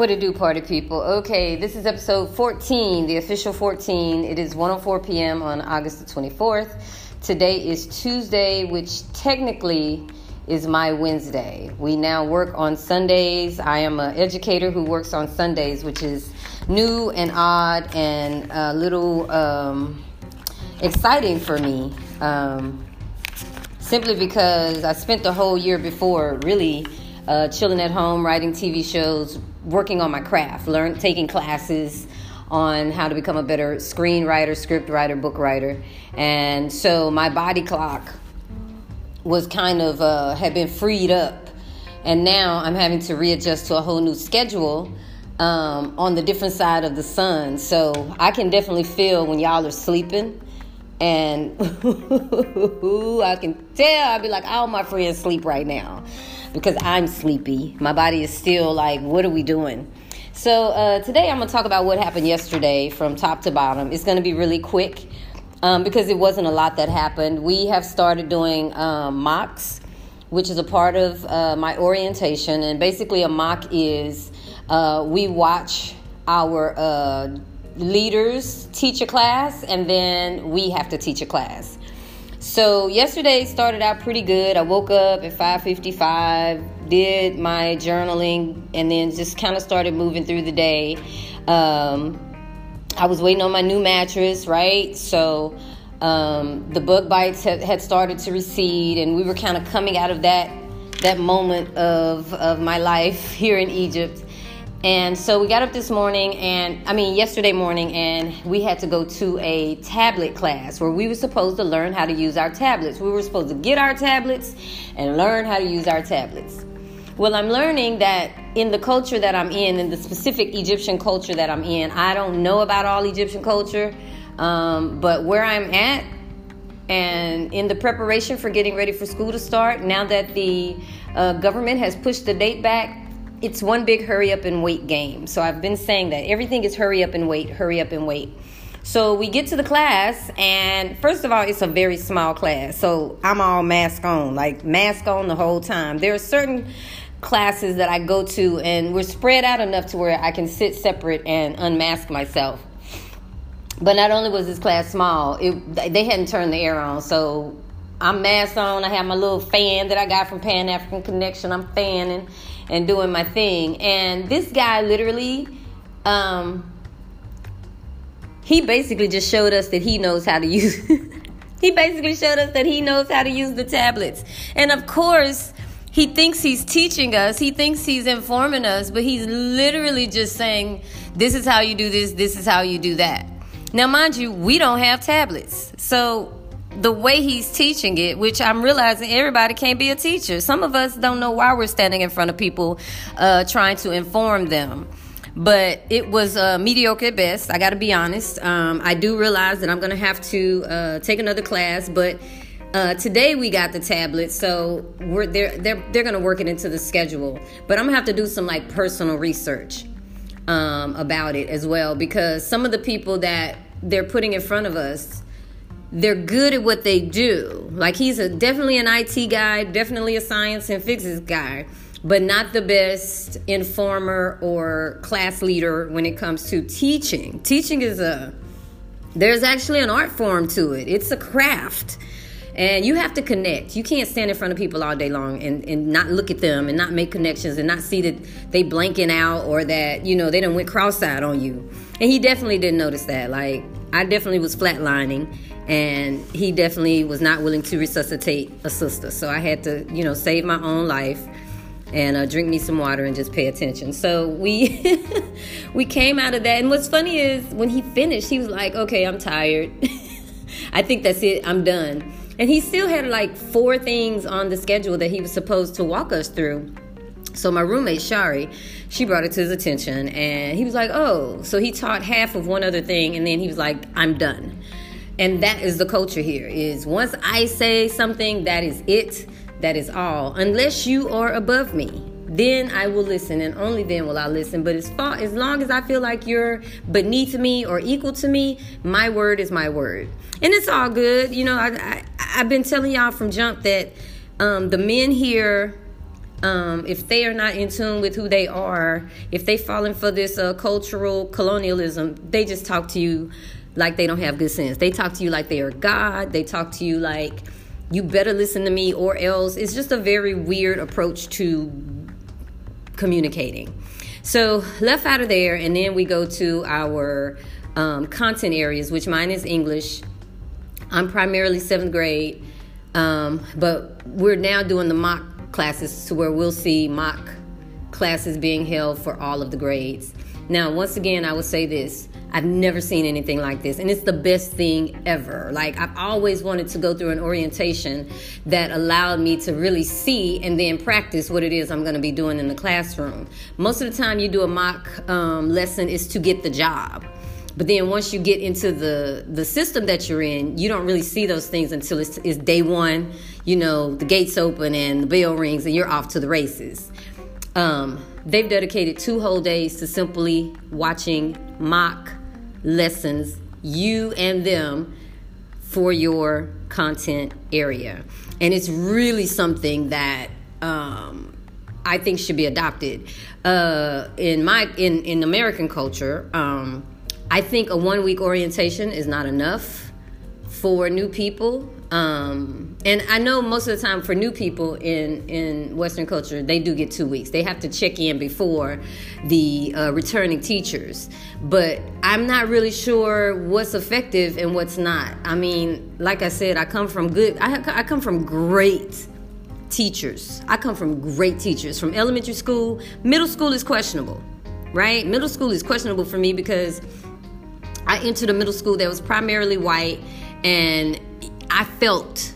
What it do, party people? Okay, this is episode 14, the official 14. It is 1:04 p.m. on August the 24th. Today is Tuesday, which technically is my Wednesday. We now work on Sundays. I am an educator who works on Sundays, which is new and odd and a little um, exciting for me. Um, simply because I spent the whole year before really uh, chilling at home, writing TV shows, working on my craft, learn taking classes on how to become a better screenwriter, script writer, book writer, and so my body clock was kind of uh, had been freed up, and now I'm having to readjust to a whole new schedule. Um, on the different side of the sun. So I can definitely feel when y'all are sleeping and I can tell I'll be like, all my friends sleep right now because I'm sleepy. My body is still like, what are we doing? So uh, today I'm gonna talk about what happened yesterday from top to bottom. It's gonna be really quick um, because it wasn't a lot that happened. We have started doing um, mocks, which is a part of uh, my orientation, and basically a mock is uh, we watch our uh, leaders teach a class and then we have to teach a class. So yesterday started out pretty good. I woke up at 5:55, did my journaling and then just kind of started moving through the day. Um, I was waiting on my new mattress, right? So um, the bug bites had, had started to recede and we were kind of coming out of that that moment of of my life here in Egypt and so we got up this morning, and I mean, yesterday morning, and we had to go to a tablet class where we were supposed to learn how to use our tablets. We were supposed to get our tablets and learn how to use our tablets. Well, I'm learning that in the culture that I'm in, in the specific Egyptian culture that I'm in, I don't know about all Egyptian culture, um, but where I'm at, and in the preparation for getting ready for school to start, now that the uh, government has pushed the date back it's one big hurry up and wait game. So I've been saying that everything is hurry up and wait, hurry up and wait. So we get to the class, and first of all, it's a very small class. So I'm all mask on, like mask on the whole time. There are certain classes that I go to, and we're spread out enough to where I can sit separate and unmask myself. But not only was this class small, it, they hadn't turned the air on, so I'm masked on. I have my little fan that I got from Pan African Connection. I'm fanning and doing my thing. And this guy literally, um, he basically just showed us that he knows how to use. he basically showed us that he knows how to use the tablets. And of course, he thinks he's teaching us, he thinks he's informing us, but he's literally just saying, This is how you do this, this is how you do that. Now, mind you, we don't have tablets. So the way he's teaching it, which I'm realizing everybody can't be a teacher. Some of us don't know why we're standing in front of people uh, trying to inform them. But it was uh, mediocre at best. I got to be honest. Um, I do realize that I'm to have to uh, take another class, but uh, today we got the tablet, so we're they're they're they're gonna work it into the schedule. But I'm gonna have to do some like personal research um, about it as well because some of the people that they're putting in front of us they're good at what they do. Like he's a definitely an IT guy, definitely a science and physics guy, but not the best informer or class leader when it comes to teaching. Teaching is a there's actually an art form to it. It's a craft. And you have to connect. You can't stand in front of people all day long and, and not look at them and not make connections and not see that they blanking out or that, you know, they don't went cross-eyed on you. And he definitely didn't notice that. Like, I definitely was flatlining and he definitely was not willing to resuscitate a sister. So I had to, you know, save my own life and uh, drink me some water and just pay attention. So we we came out of that. And what's funny is when he finished, he was like, "Okay, I'm tired. I think that's it. I'm done." And he still had like four things on the schedule that he was supposed to walk us through. So my roommate Shari, she brought it to his attention, and he was like, "Oh." So he taught half of one other thing, and then he was like, "I'm done." And that is the culture here is once i say something that is it that is all. Unless you are above me then i will listen and only then will i listen. But as far as long as i feel like you're beneath me or equal to me my word is my word. And it's all good. You know i, I have been telling y'all from jump that um, the men here um, if they are not in tune with who they are, if they falling for this uh, cultural colonialism, they just talk to you like they don't have good sense. They talk to you like they are God. They talk to you like you better listen to me or else. It's just a very weird approach to communicating. So left out of there, and then we go to our um, content areas, which mine is English. I'm primarily seventh grade, um, but we're now doing the mock classes to where we'll see mock classes being held for all of the grades. Now, once again, I will say this I've never seen anything like this, and it's the best thing ever. Like, I've always wanted to go through an orientation that allowed me to really see and then practice what it is I'm going to be doing in the classroom. Most of the time, you do a mock um, lesson is to get the job. But then once you get into the the system that you're in, you don't really see those things until it's, it's day one. You know, the gates open and the bell rings, and you're off to the races. Um, they've dedicated two whole days to simply watching mock lessons, you and them, for your content area. And it's really something that um, I think should be adopted. Uh, in my in, in American culture, um, I think a one week orientation is not enough for new people. Um, and I know most of the time for new people in, in Western culture, they do get two weeks. They have to check in before the uh, returning teachers. But I'm not really sure what's effective and what's not. I mean, like I said, I come from good, I, I come from great teachers. I come from great teachers from elementary school. Middle school is questionable, right? Middle school is questionable for me because I entered a middle school that was primarily white and I felt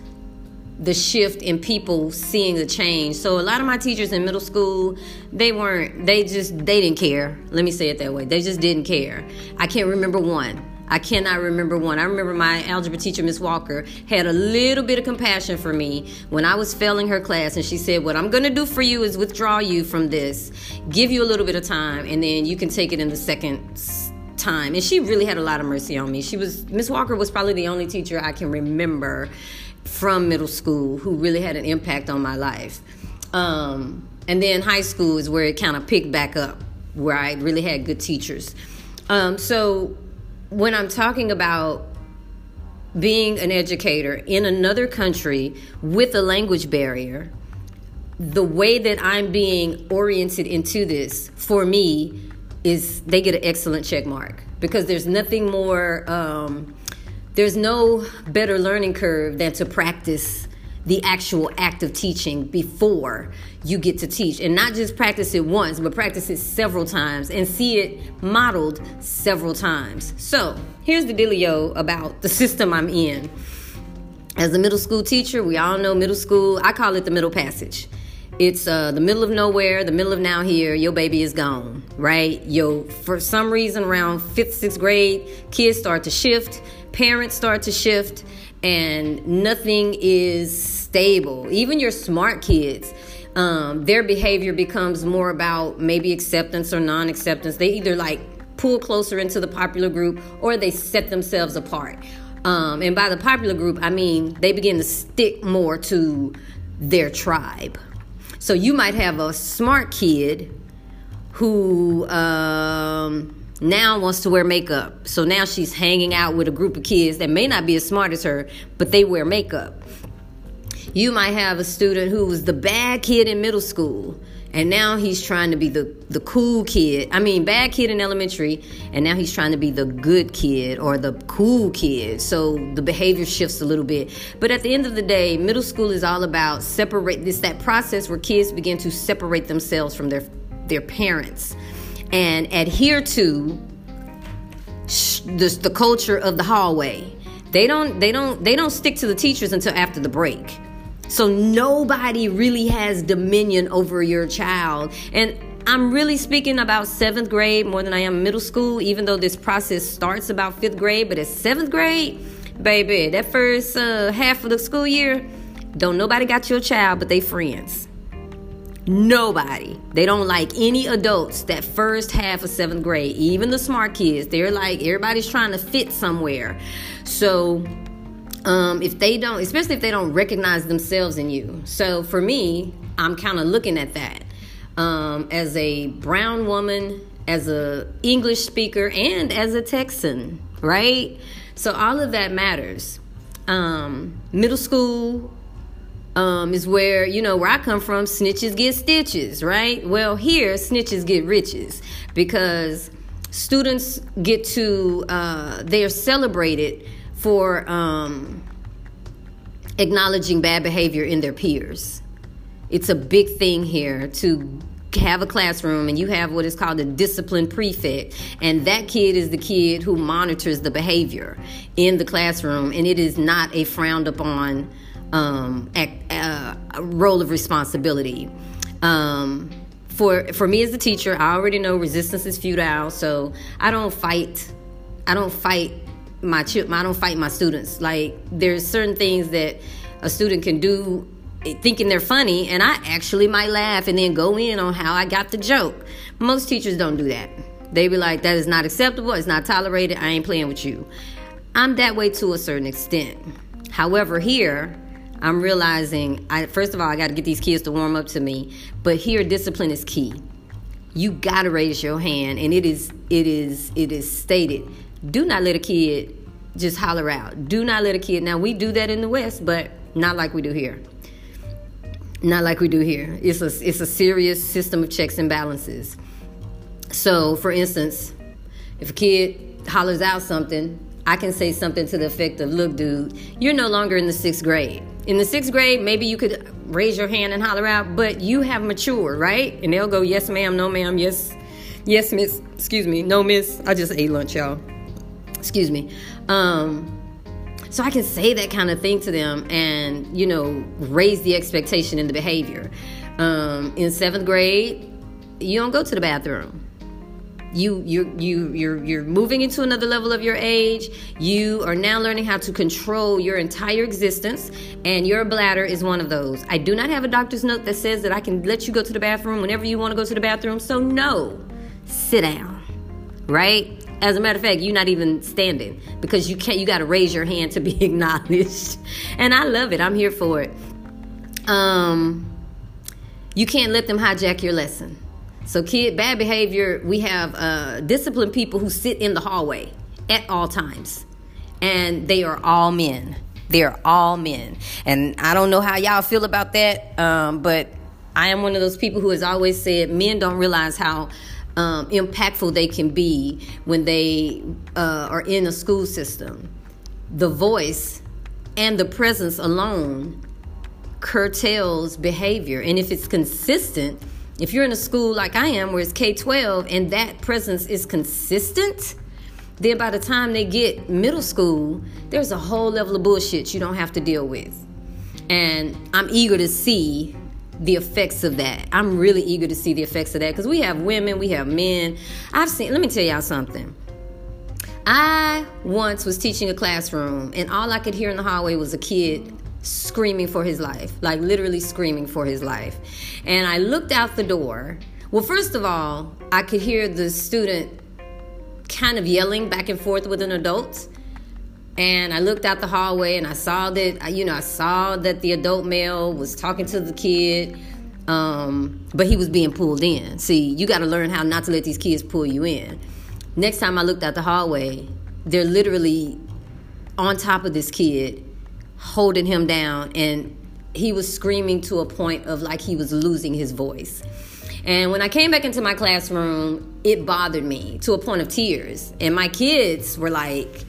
the shift in people seeing the change. So a lot of my teachers in middle school, they weren't they just they didn't care. Let me say it that way. They just didn't care. I can't remember one. I cannot remember one. I remember my algebra teacher, Miss Walker, had a little bit of compassion for me when I was failing her class, and she said, "What I'm going to do for you is withdraw you from this, give you a little bit of time, and then you can take it in the second time. And she really had a lot of mercy on me. She was Miss Walker was probably the only teacher I can remember from middle school who really had an impact on my life. Um, and then high school is where it kind of picked back up, where I really had good teachers. Um, so when I'm talking about being an educator in another country with a language barrier, the way that I'm being oriented into this for me is they get an excellent check mark because there's nothing more um, there's no better learning curve than to practice the actual act of teaching before you get to teach. And not just practice it once but practice it several times and see it modeled several times. So here's the dealio about the system i'm in. As a middle school teacher we all know middle school i call it the middle passage it's uh, the middle of nowhere, the middle of now here, your baby is gone, right? Yo, for some reason, around fifth, sixth grade, kids start to shift, parents start to shift, and nothing is stable. Even your smart kids, um, their behavior becomes more about maybe acceptance or non acceptance. They either like pull closer into the popular group or they set themselves apart. Um, and by the popular group, I mean they begin to stick more to their tribe. So you might have a smart kid who um, now wants to wear makeup. So now she's hanging out with a group of kids that may not be as smart as her, but they wear makeup. You might have a student who was the bad kid in middle school and now he's trying to be the the cool kid. I mean, bad kid in elementary, and now he's trying to be the good kid or the cool kid. So the behavior shifts a little bit. But at the end of the day, middle school is all about separate this that process where kids begin to separate themselves from their their parents and adhere to the, the culture of the hallway. They don't they don't they don't stick to the teachers until after the break. So nobody really has dominion over your child. And I'm really speaking about seventh grade more than I am middle school, even though this process starts about fifth grade. But at seventh grade, baby, that first uh, half of the school year, don't nobody got your child but they friends. Nobody. They don't like any adults that first half of seventh grade, even the smart kids. They're like, everybody's trying to fit somewhere. So um, if they don't, especially if they don't recognize themselves in you. So for me, I'm kind of looking at that um, as a brown woman, as a English speaker, and as a Texan, right? So all of that matters. Um, middle school um, is where you know where I come from. Snitches get stitches, right? Well, here snitches get riches because students get to uh, they are celebrated for um, acknowledging bad behavior in their peers. It's a big thing here to have a classroom and you have what is called a discipline prefect and that kid is the kid who monitors the behavior in the classroom and it is not a frowned upon um, uh, role of responsibility um, for for me as a teacher i already know resistance is futile so i don't fight i don't fight my chip. I don't fight my students. Like there's certain things that a student can do eh, thinking they're funny and I actually might laugh and then go in on how I got the joke. Most teachers don't do that. They be like that is not acceptable, it's not tolerated, I ain't playing with you. I'm that way to a certain extent. However, here I'm realizing I first of all I got to get these kids to warm up to me, but here discipline is key. You got to raise your hand and it is it is it is stated do not let a kid just holler out. Do not let a kid. Now we do that in the West, but not like we do here. Not like we do here. It's a it's a serious system of checks and balances. So, for instance, if a kid hollers out something, I can say something to the effect of, "Look, dude, you're no longer in the sixth grade. In the sixth grade, maybe you could raise your hand and holler out, but you have matured, right?" And they'll go, "Yes, ma'am. No, ma'am. Yes, yes, miss. Excuse me. No, miss. I just ate lunch, y'all." Excuse me um, so i can say that kind of thing to them and you know raise the expectation in the behavior. Um, in seventh grade you don't go to the bathroom. You you you you're you're moving into another level of your age. You are now learning how to control your entire existence and your bladder is one of those. I do not have a doctor's note that says that i can let you go to the bathroom whenever you want to go to the bathroom so no. Sit down right as a matter of fact, you're not even standing because you can't. You got to raise your hand to be acknowledged, and I love it. I'm here for it. Um, you can't let them hijack your lesson. So, kid, bad behavior. We have uh, disciplined people who sit in the hallway at all times, and they are all men. They are all men, and I don't know how y'all feel about that, um, but I am one of those people who has always said men don't realize how um, impactful they can be when they uh, are in a school system. The voice and the presence alone curtails behavior. And if it's consistent, if you're in a school like I am, where it's K 12, and that presence is consistent, then by the time they get middle school, there's a whole level of bullshit you don't have to deal with. And I'm eager to see the effects of that. I'm really eager to see the effects of that because we have women, we have men. I've seen, let me tell y'all something. I once was teaching a classroom, and all I could hear in the hallway was a kid screaming for his life, like literally screaming for his life. And I looked out the door. Well, first of all, I could hear the student kind of yelling back and forth with an adult and I looked out the hallway and I saw that you know I saw that the adult male was talking to the kid, um, but he was being pulled in. See, you got to learn how not to let these kids pull you in. Next time I looked out the hallway, they're literally on top of this kid, holding him down, and he was screaming to a point of like he was losing his voice. And when I came back into my classroom, it bothered me to a point of tears. And my kids were like,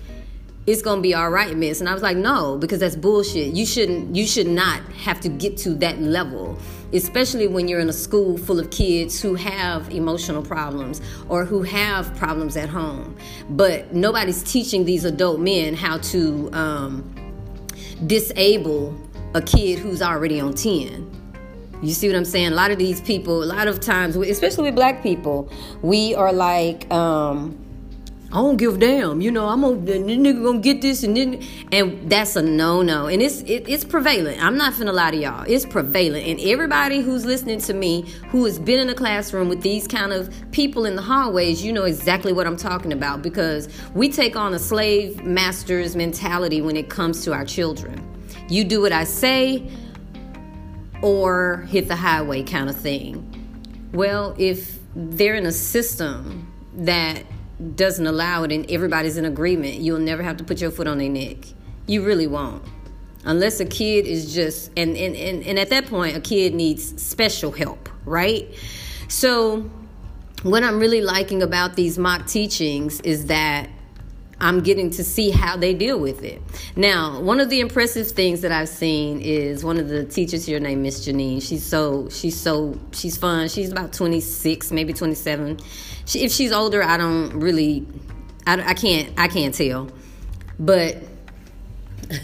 it's gonna be all right, miss. And I was like, no, because that's bullshit. You shouldn't you should not have to get to that level. Especially when you're in a school full of kids who have emotional problems or who have problems at home. But nobody's teaching these adult men how to um, disable a kid who's already on 10. You see what I'm saying? A lot of these people, a lot of times, especially with black people, we are like, um, I don't give a damn. You know, I'm gonna nigga gonna get this and then and that's a no no. And it's it, it's prevalent. I'm not finna lie to y'all. It's prevalent. And everybody who's listening to me who has been in a classroom with these kind of people in the hallways, you know exactly what I'm talking about because we take on a slave master's mentality when it comes to our children. You do what I say or hit the highway kind of thing. Well, if they're in a system that doesn't allow it and everybody's in agreement, you'll never have to put your foot on their neck. You really won't. Unless a kid is just, and, and, and, and at that point, a kid needs special help, right? So, what I'm really liking about these mock teachings is that I'm getting to see how they deal with it. Now, one of the impressive things that I've seen is one of the teachers here named Miss Janine. She's so she's so she's fun. She's about 26, maybe 27. She, if she's older, I don't really I, I can't I can't tell. But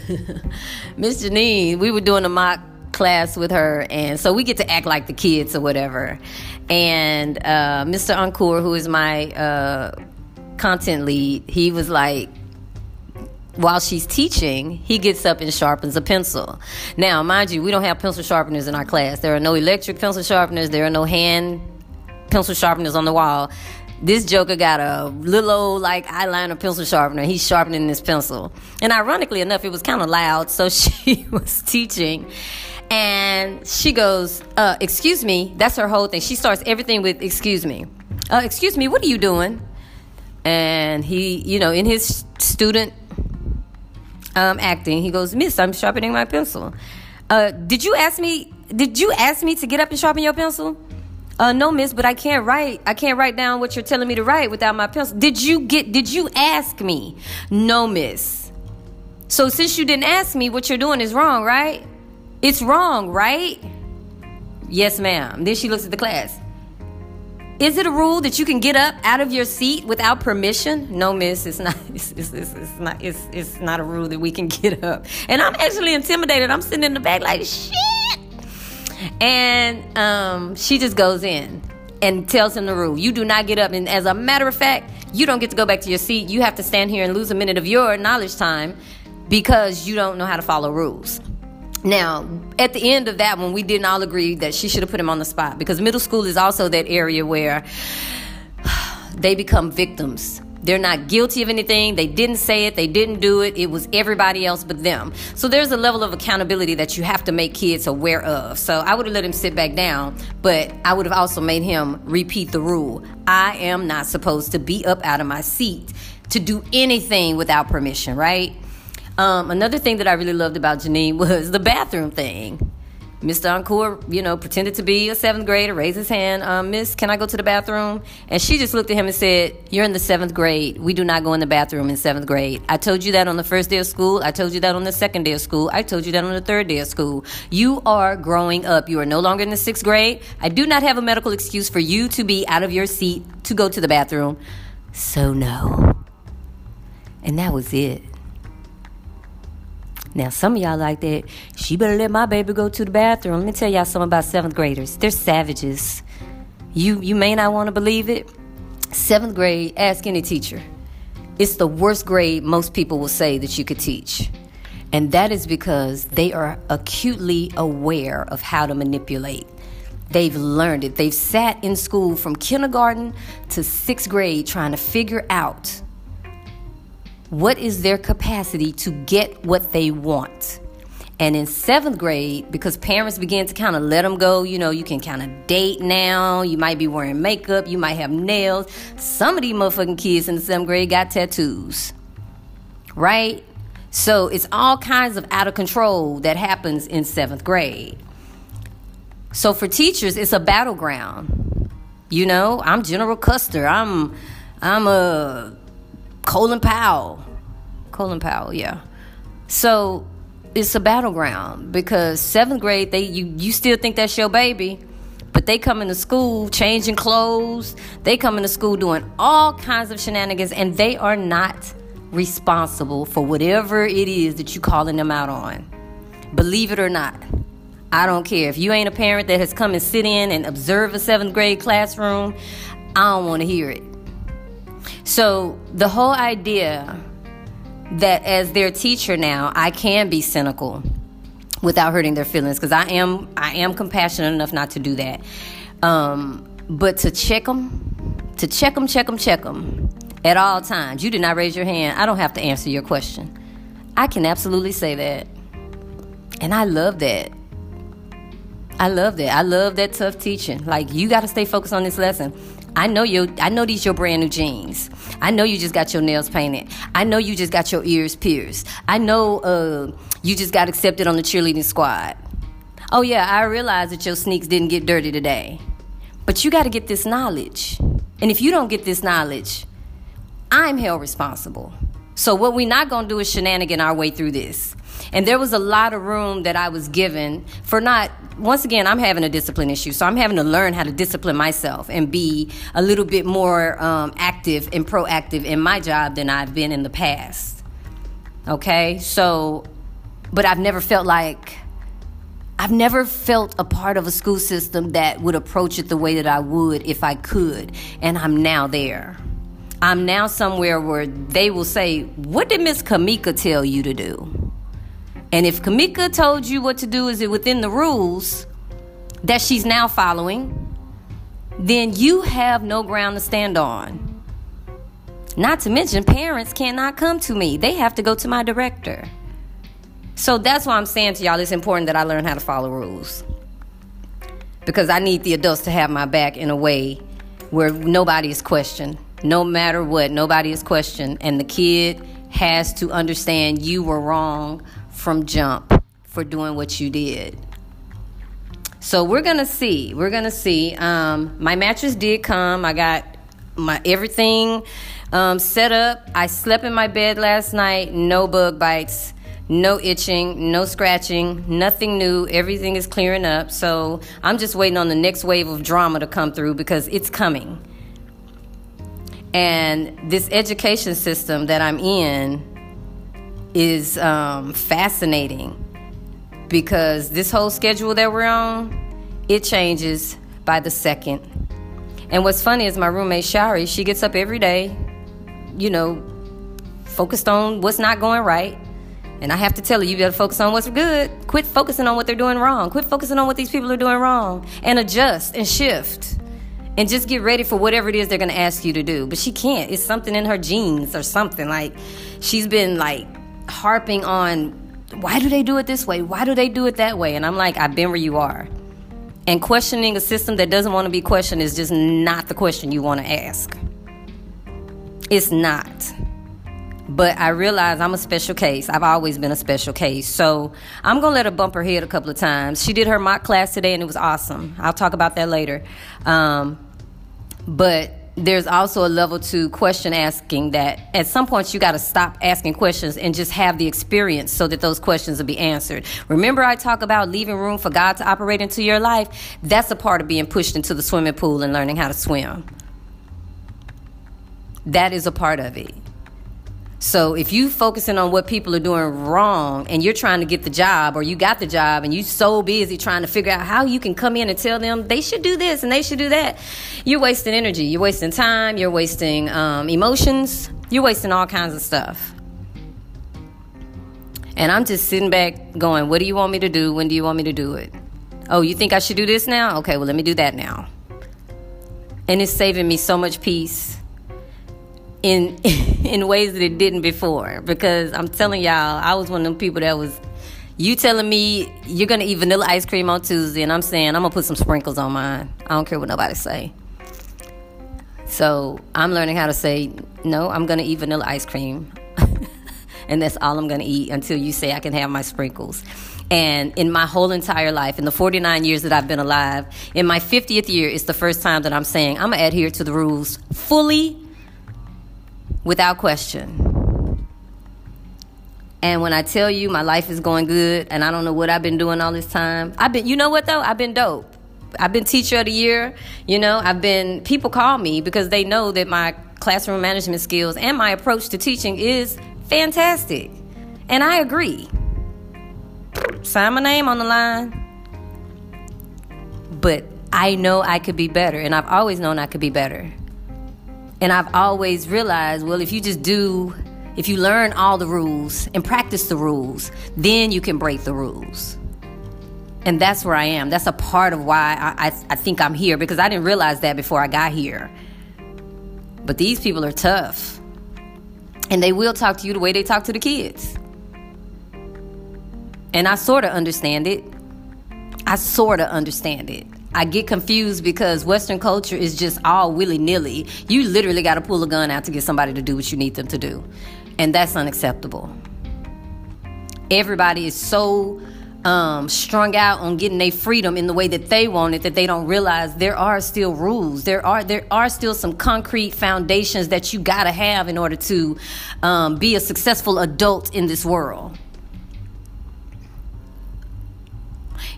Miss Janine, we were doing a mock class with her and so we get to act like the kids or whatever. And uh, Mr. Encore, who is my uh, content lead, he was like, while she's teaching, he gets up and sharpens a pencil. Now, mind you, we don't have pencil sharpeners in our class. There are no electric pencil sharpeners, there are no hand pencil sharpeners on the wall. This joker got a little old like eyeliner pencil sharpener. He's sharpening his pencil. And ironically enough, it was kind of loud, so she was teaching. And she goes, uh, Excuse me. That's her whole thing. She starts everything with, Excuse me. Uh, excuse me, what are you doing? and he, you know, in his student um, acting, he goes, "Miss, I'm sharpening my pencil. Uh, did you ask me? Did you ask me to get up and sharpen your pencil? Uh, no, miss, but I can't write. I can't write down what you're telling me to write without my pencil. Did you get? Did you ask me? No, miss. So since you didn't ask me, what you're doing is wrong, right? It's wrong, right? Yes, ma'am. Then she looks at the class. Is it a rule that you can get up out of your seat without permission? No, miss, it's not. It's, it's, it's, not. It's, it's not a rule that we can get up. And I'm actually intimidated. I'm sitting in the back like shit. And um, she just goes in and tells him the rule. You do not get up. And as a matter of fact, you don't get to go back to your seat. You have to stand here and lose a minute of your knowledge time because you don't know how to follow rules. Now, at the end of that one, we didn't all agree that she should have put him on the spot because middle school is also that area where they become victims. They're not guilty of anything. They didn't say it. They didn't do it. It was everybody else but them. So there's a level of accountability that you have to make kids aware of. So I would have let him sit back down, but I would have also made him repeat the rule. I am not supposed to be up out of my seat to do anything without permission, right? Um, another thing that I really loved about Janine was the bathroom thing. Mr. Encore, you know, pretended to be a seventh grader, raised his hand, um, Miss, can I go to the bathroom? And she just looked at him and said, You're in the seventh grade. We do not go in the bathroom in seventh grade. I told you that on the first day of school. I told you that on the second day of school. I told you that on the third day of school. You are growing up. You are no longer in the sixth grade. I do not have a medical excuse for you to be out of your seat to go to the bathroom. So, no. And that was it. Now, some of y'all like that. She better let my baby go to the bathroom. Let me tell y'all something about seventh graders. They're savages. You you may not want to believe it. Seventh grade, ask any teacher. It's the worst grade most people will say that you could teach. And that is because they are acutely aware of how to manipulate. They've learned it. They've sat in school from kindergarten to sixth grade trying to figure out what is their capacity to get what they want. And in seventh grade, because parents began to kind of let them go, you know, you can kind of date now. You might be wearing makeup. You might have nails. Some of these motherfucking kids in the seventh grade got tattoos, right? So it's all kinds of out of control that happens in seventh grade. So for teachers, it's a battleground. You know, I'm General Custer. I'm I'm a Colin Powell. Colin Powell, yeah. So it's a battleground because seventh grade, they you you still think that's your baby, but they come into school changing clothes. They come into school doing all kinds of shenanigans, and they are not responsible for whatever it is that you're calling them out on. Believe it or not. I don't care. If you ain't a parent that has come and sit in and observe a seventh grade classroom, I don't want to hear it. So the whole idea that as their teacher now, I can be cynical without hurting their feelings because I am I am compassionate enough not to do that. Um, but to check them, to check them, check them, check them at all times. You did not raise your hand. I don't have to answer your question. I can absolutely say that. And I love that. I love that. I love that tough teaching. Like you got to stay focused on this lesson. I know you. I know these your brand new jeans. I know you just got your nails painted. I know you just got your ears pierced. I know uh, you just got accepted on the cheerleading squad. Oh yeah, I realize that your sneaks didn't get dirty today, but you got to get this knowledge. And if you don't get this knowledge, I'm held responsible. So what we're not gonna do is shenanigan our way through this. And there was a lot of room that I was given for not, once again, I'm having a discipline issue. So I'm having to learn how to discipline myself and be a little bit more um, active and proactive in my job than I've been in the past. Okay? So, but I've never felt like, I've never felt a part of a school system that would approach it the way that I would if I could. And I'm now there. I'm now somewhere where they will say, What did Miss Kamika tell you to do? And if Kamika told you what to do is it within the rules that she's now following, then you have no ground to stand on. Not to mention, parents cannot come to me, they have to go to my director. So that's why I'm saying to y'all it's important that I learn how to follow rules. Because I need the adults to have my back in a way where nobody is questioned. No matter what, nobody is questioned. And the kid has to understand you were wrong from jump for doing what you did. So we're gonna see. We're gonna see. Um, my mattress did come. I got my everything um, set up. I slept in my bed last night. No bug bites. No itching, no scratching, nothing new. Everything is clearing up. So I'm just waiting on the next wave of drama to come through because it's coming. And this education system that I'm in is um, fascinating because this whole schedule that we're on, it changes by the second. And what's funny is my roommate Shari, she gets up every day, you know, focused on what's not going right. And I have to tell her, you better focus on what's good. Quit focusing on what they're doing wrong. Quit focusing on what these people are doing wrong. And adjust and shift. And just get ready for whatever it is they're going to ask you to do. But she can't. It's something in her genes or something. Like, she's been like harping on why do they do it this way? Why do they do it that way? And I'm like, I've been where you are. And questioning a system that doesn't want to be questioned is just not the question you want to ask. It's not. But I realize I'm a special case. I've always been a special case. So I'm going to let her bump her head a couple of times. She did her mock class today and it was awesome. I'll talk about that later. Um, but there's also a level to question asking that at some point you got to stop asking questions and just have the experience so that those questions will be answered. Remember, I talk about leaving room for God to operate into your life? That's a part of being pushed into the swimming pool and learning how to swim. That is a part of it. So if you focusing on what people are doing wrong and you're trying to get the job or you got the job and you so busy trying to figure out how you can come in and tell them they should do this and they should do that, you're wasting energy. You're wasting time. You're wasting um, emotions. You're wasting all kinds of stuff. And I'm just sitting back going, what do you want me to do? When do you want me to do it? Oh, you think I should do this now? Okay, well, let me do that now. And it's saving me so much peace in in ways that it didn't before. Because I'm telling y'all, I was one of them people that was you telling me you're gonna eat vanilla ice cream on Tuesday, and I'm saying I'm gonna put some sprinkles on mine. I don't care what nobody say. So I'm learning how to say no. I'm gonna eat vanilla ice cream, and that's all I'm gonna eat until you say I can have my sprinkles. And in my whole entire life, in the 49 years that I've been alive, in my 50th year, it's the first time that I'm saying I'm gonna adhere to the rules fully without question. And when I tell you my life is going good and I don't know what I've been doing all this time, I've been, you know what though? I've been dope. I've been teacher of the year. You know, I've been, people call me because they know that my classroom management skills and my approach to teaching is fantastic. And I agree. Sign my name on the line. But I know I could be better, and I've always known I could be better. And I've always realized, well, if you just do, if you learn all the rules and practice the rules, then you can break the rules. And that's where I am. That's a part of why I, I, I think I'm here because I didn't realize that before I got here. But these people are tough. And they will talk to you the way they talk to the kids. And I sort of understand it. I sort of understand it. I get confused because Western culture is just all willy nilly. You literally got to pull a gun out to get somebody to do what you need them to do. And that's unacceptable. Everybody is so um, strung out on getting their freedom in the way that they want it that they don't realize there are still rules. There are there are still some concrete foundations that you got to have in order to um, be a successful adult in this world.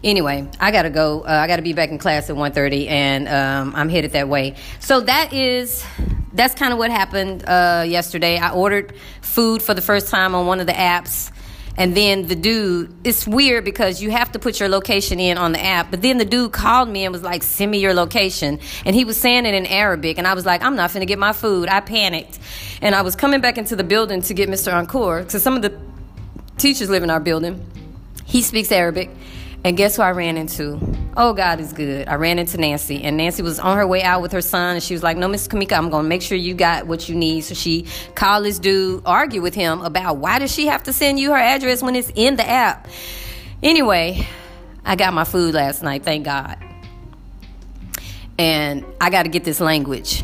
Anyway i gotta go uh, i gotta be back in class at 1.30 and um, i'm headed that way so that is that's kind of what happened uh, yesterday i ordered food for the first time on one of the apps and then the dude, it's weird because you have to put your location in on the app. But then the dude called me and was like, send me your location. And he was saying it in Arabic. And I was like, I'm not finna get my food. I panicked. And I was coming back into the building to get Mr. Encore because some of the teachers live in our building. He speaks Arabic. And guess who I ran into? Oh, God is good. I ran into Nancy, and Nancy was on her way out with her son, and she was like, No, Miss Kamika, I'm going to make sure you got what you need. So she called this dude, argue with him about why does she have to send you her address when it's in the app? Anyway, I got my food last night, thank God. And I got to get this language.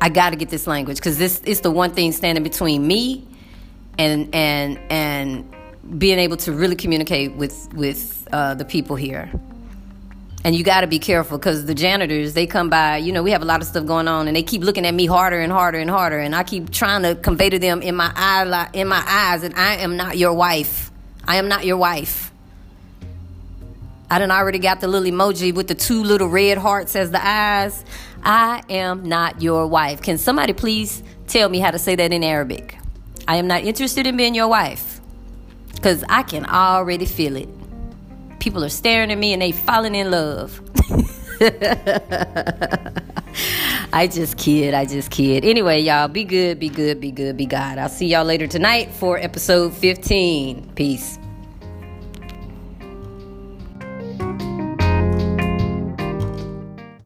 I got to get this language because this is the one thing standing between me and and and being able to really communicate with with uh, the people here. And you got to be careful because the janitors, they come by, you know, we have a lot of stuff going on and they keep looking at me harder and harder and harder. And I keep trying to convey to them in my, eye, in my eyes that I am not your wife. I am not your wife. I done already got the little emoji with the two little red hearts as the eyes. I am not your wife. Can somebody please tell me how to say that in Arabic? I am not interested in being your wife because I can already feel it. People are staring at me and they falling in love. I just kid. I just kid. Anyway, y'all, be good, be good, be good, be God. I'll see y'all later tonight for episode 15. Peace.